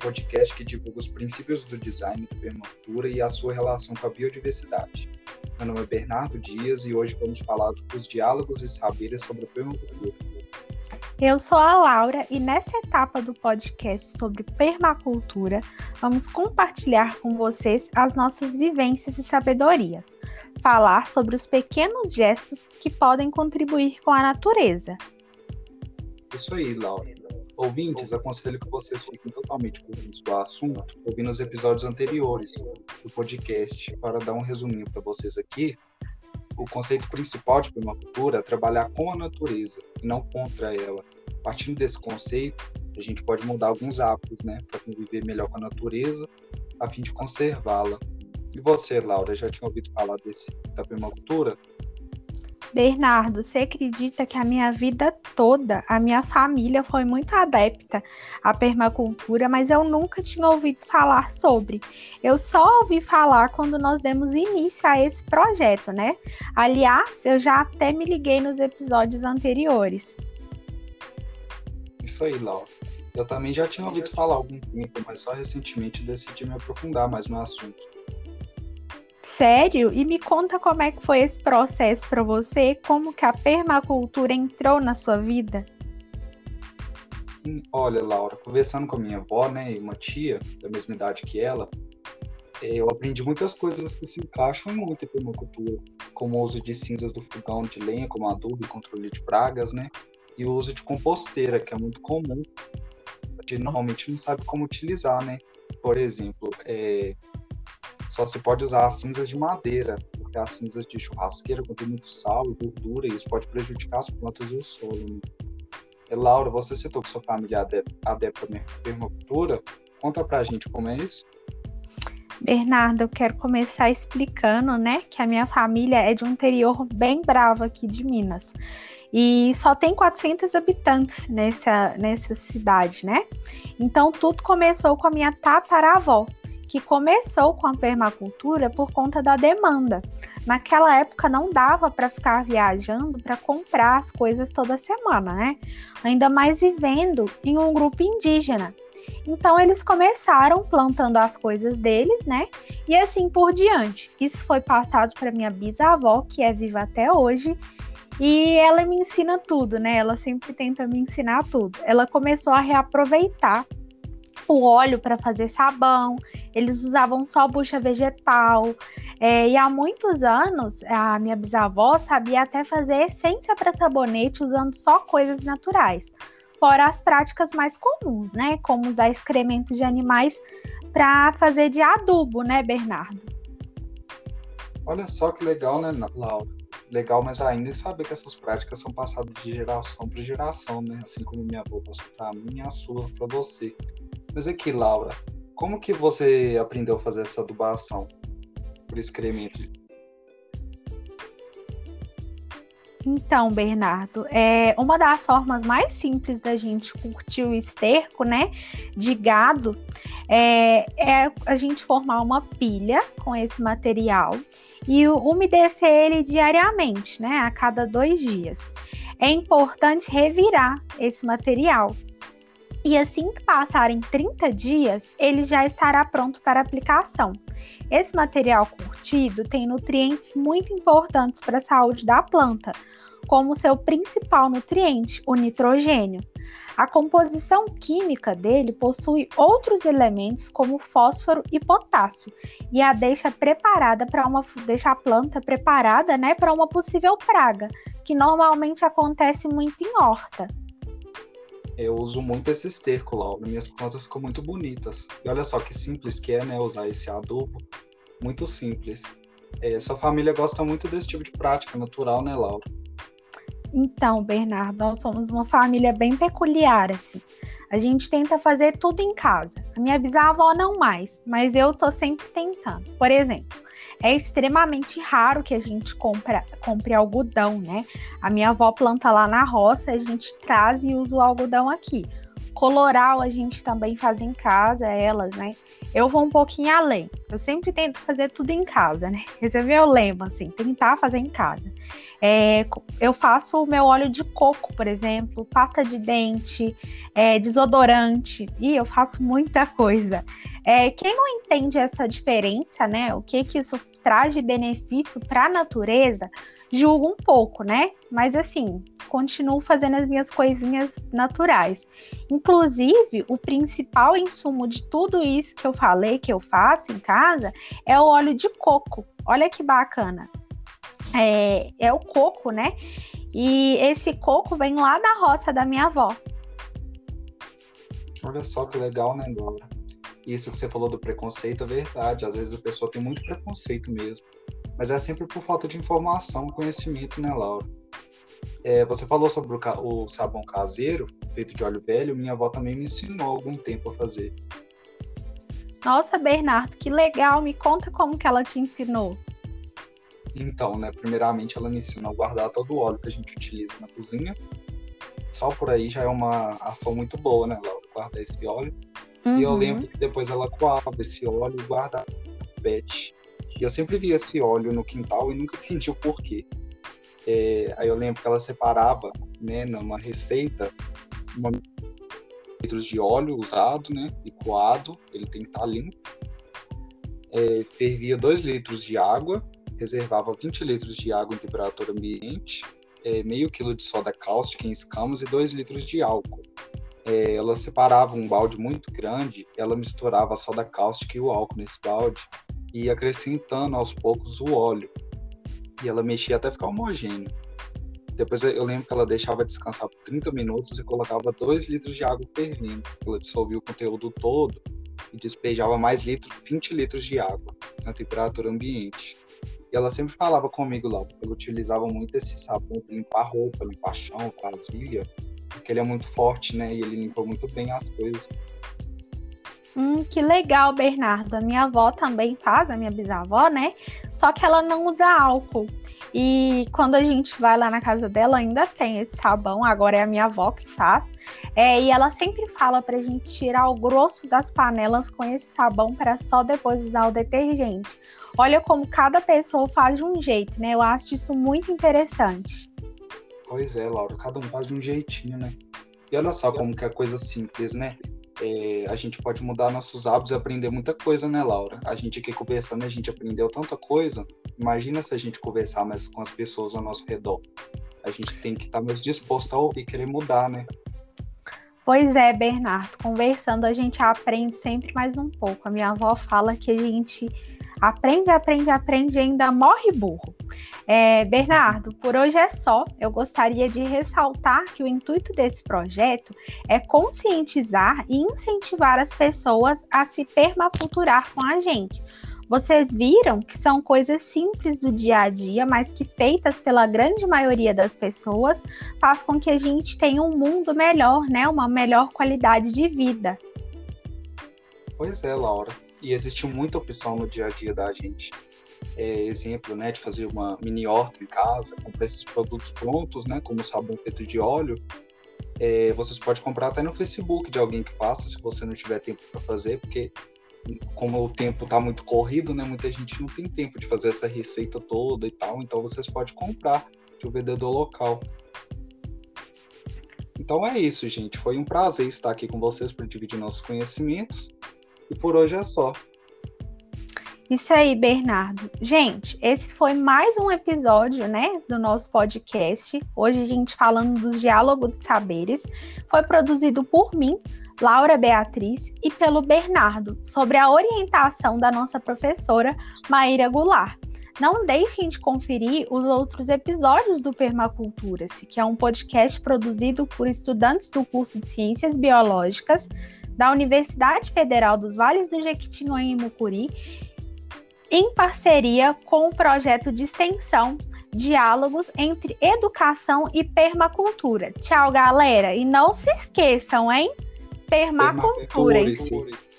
podcast que divulga os princípios do design da permacultura e a sua relação com a biodiversidade. Meu nome é Bernardo Dias e hoje vamos falar dos diálogos e saberes sobre a permacultura. Eu sou a Laura e nessa etapa do podcast sobre permacultura, vamos compartilhar com vocês as nossas vivências e sabedorias, falar sobre os pequenos gestos que podem contribuir com a natureza. Isso aí, Laura. Ouvintes, aconselho que vocês fiquem totalmente dentro do assunto, ouvindo os episódios anteriores do podcast. Para dar um resuminho para vocês aqui, o conceito principal de permacultura é trabalhar com a natureza e não contra ela. Partindo desse conceito, a gente pode mudar alguns hábitos, né, para conviver melhor com a natureza, a fim de conservá-la. E você, Laura, já tinha ouvido falar desse da permacultura? Bernardo, você acredita que a minha vida toda, a minha família foi muito adepta à permacultura, mas eu nunca tinha ouvido falar sobre. Eu só ouvi falar quando nós demos início a esse projeto, né? Aliás, eu já até me liguei nos episódios anteriores. Isso aí, Laura. Eu também já tinha ouvido falar algum tempo, mas só recentemente decidi me aprofundar mais no assunto. Sério? E me conta como é que foi esse processo para você, como que a permacultura entrou na sua vida? Hum, olha, Laura, conversando com a minha avó, né, e uma tia da mesma idade que ela, é, eu aprendi muitas coisas que se encaixam muito em permacultura, como o uso de cinzas do fogão de lenha como adubo e controle de pragas, né, e o uso de composteira, que é muito comum, a gente normalmente não sabe como utilizar, né. Por exemplo, é, só se pode usar as cinzas de madeira, porque as cinzas de churrasqueira contêm muito sal e gordura e isso pode prejudicar as plantas e o solo. Né? E, Laura, você citou que sua família é adepta à permacultura. Conta pra gente como é isso. Bernardo, eu quero começar explicando, né, que a minha família é de um interior bem bravo aqui de Minas. E só tem 400 habitantes nessa, nessa cidade, né? Então tudo começou com a minha tataravó, que começou com a permacultura por conta da demanda. Naquela época não dava para ficar viajando para comprar as coisas toda semana, né? Ainda mais vivendo em um grupo indígena. Então eles começaram plantando as coisas deles, né? E assim por diante. Isso foi passado para minha bisavó, que é viva até hoje, e ela me ensina tudo, né? Ela sempre tenta me ensinar tudo. Ela começou a reaproveitar o óleo para fazer sabão, eles usavam só bucha vegetal. É, e há muitos anos, a minha bisavó sabia até fazer essência para sabonete usando só coisas naturais. Fora as práticas mais comuns, né? Como usar excrementos de animais para fazer de adubo, né, Bernardo? Olha só que legal, né, Laura? Legal, mas ainda saber que essas práticas são passadas de geração para geração, né? Assim como minha avó passou para mim a sua para você. Mas aqui, Laura, como que você aprendeu a fazer essa adubação por excremento? Então, Bernardo, é uma das formas mais simples da gente curtir o esterco, né, de gado, é, é a gente formar uma pilha com esse material e umedecer ele diariamente, né, a cada dois dias. É importante revirar esse material e assim que passarem 30 dias, ele já estará pronto para aplicação. Esse material curtido tem nutrientes muito importantes para a saúde da planta, como seu principal nutriente, o nitrogênio. A composição química dele possui outros elementos como fósforo e potássio e a deixa preparada para uma deixa a planta preparada, né, para uma possível praga, que normalmente acontece muito em horta eu uso muito esse esterco lá. Minhas plantas ficam muito bonitas. E olha só que simples que é, né? Usar esse adubo. Muito simples. É, sua família gosta muito desse tipo de prática natural, né, Laura? Então, Bernardo, nós somos uma família bem peculiar, assim. A gente tenta fazer tudo em casa. A minha bisavó não mais, mas eu tô sempre tentando. Por exemplo, é extremamente raro que a gente compra, compre algodão, né? A minha avó planta lá na roça, a gente traz e usa o algodão aqui. Coloral a gente também faz em casa, elas, né? Eu vou um pouquinho além. Eu sempre tento fazer tudo em casa, né? Esse é meu lema, assim, tentar fazer em casa. É, eu faço o meu óleo de coco, por exemplo, pasta de dente, é, desodorante, e eu faço muita coisa. É, quem não entende essa diferença, né? O que que isso traz de benefício para a natureza, julga um pouco, né? Mas assim, continuo fazendo as minhas coisinhas naturais. Inclusive, o principal insumo de tudo isso que eu falei que eu faço em casa é o óleo de coco. Olha que bacana. É, é o coco, né? E esse coco vem lá da roça da minha avó. Olha só que legal, né, Dora? Isso que você falou do preconceito é verdade. Às vezes a pessoa tem muito preconceito mesmo. Mas é sempre por falta de informação, conhecimento, né, Laura? É, você falou sobre o, o, sabão caseiro, feito de óleo velho. Minha avó também me ensinou há algum tempo a fazer. Nossa, Bernardo, que legal! Me conta como que ela te ensinou. Então, né, primeiramente ela me ensinou a guardar todo o óleo que a gente utiliza na cozinha. Só por aí já é uma ação muito boa, né, Laura? Guardar esse óleo. Uhum. E eu uhum. lembro que depois ela coava esse óleo e guardava pet. E eu sempre via esse óleo no quintal e nunca entendi o porquê. É, aí eu lembro que ela separava, né, numa receita, uma litros de óleo usado, né, e coado, ele tem que estar tá limpo. É, fervia 2 litros de água, reservava 20 litros de água em temperatura ambiente, é, meio quilo de soda cáustica em escamas e 2 litros de álcool é, ela separava um balde muito grande, ela misturava a soda cáustica e o álcool nesse balde e ia acrescentando aos poucos o óleo. E ela mexia até ficar homogêneo. Depois eu lembro que ela deixava descansar por 30 minutos e colocava 2 litros de água fervendo. Ela dissolvia o conteúdo todo e despejava mais litros, 20 litros de água na temperatura ambiente. E ela sempre falava comigo lá, porque ela utilizava muito esse sabão para limpar roupa, limpar chão, vasilha porque ele é muito forte, né? E ele limpou muito bem as coisas. Hum, que legal, Bernardo. A minha avó também faz, a minha bisavó, né? Só que ela não usa álcool. E quando a gente vai lá na casa dela, ainda tem esse sabão. Agora é a minha avó que faz. É, e ela sempre fala pra gente tirar o grosso das panelas com esse sabão para só depois usar o detergente. Olha como cada pessoa faz de um jeito, né? Eu acho isso muito interessante. Pois é, Laura, cada um faz de um jeitinho, né? E olha só como que é coisa simples, né? É, a gente pode mudar nossos hábitos e aprender muita coisa, né, Laura? A gente aqui conversando, a gente aprendeu tanta coisa. Imagina se a gente conversar mais com as pessoas ao nosso redor. A gente tem que estar mais disposto a ouvir, querer mudar, né? Pois é, Bernardo, conversando a gente aprende sempre mais um pouco. A minha avó fala que a gente aprende, aprende, aprende e ainda morre burro. É, Bernardo, por hoje é só. Eu gostaria de ressaltar que o intuito desse projeto é conscientizar e incentivar as pessoas a se permaculturar com a gente. Vocês viram que são coisas simples do dia a dia, mas que feitas pela grande maioria das pessoas faz com que a gente tenha um mundo melhor, né? Uma melhor qualidade de vida. Pois é, Laura. E existe muita opção no dia a dia da gente é, exemplo, né, de fazer uma mini horta em casa, comprar esses produtos prontos, né, como sabão feito de óleo, é, vocês podem comprar até no Facebook de alguém que faça, se você não tiver tempo para fazer, porque como o tempo está muito corrido, né, muita gente não tem tempo de fazer essa receita toda e tal, então vocês podem comprar de um vendedor local. Então é isso, gente. Foi um prazer estar aqui com vocês para dividir nossos conhecimentos. E por hoje é só. Isso aí, Bernardo. Gente, esse foi mais um episódio, né, do nosso podcast. Hoje a gente falando dos diálogos de saberes. Foi produzido por mim, Laura Beatriz, e pelo Bernardo, sobre a orientação da nossa professora Maíra Goulart. Não deixem de conferir os outros episódios do Permacultura-se, que é um podcast produzido por estudantes do curso de Ciências Biológicas da Universidade Federal dos Vales do Jequitinhonha e Mucuri em parceria com o projeto de extensão Diálogos entre Educação e Permacultura. Tchau, galera! E não se esqueçam, hein? Permacultura. Permacultura.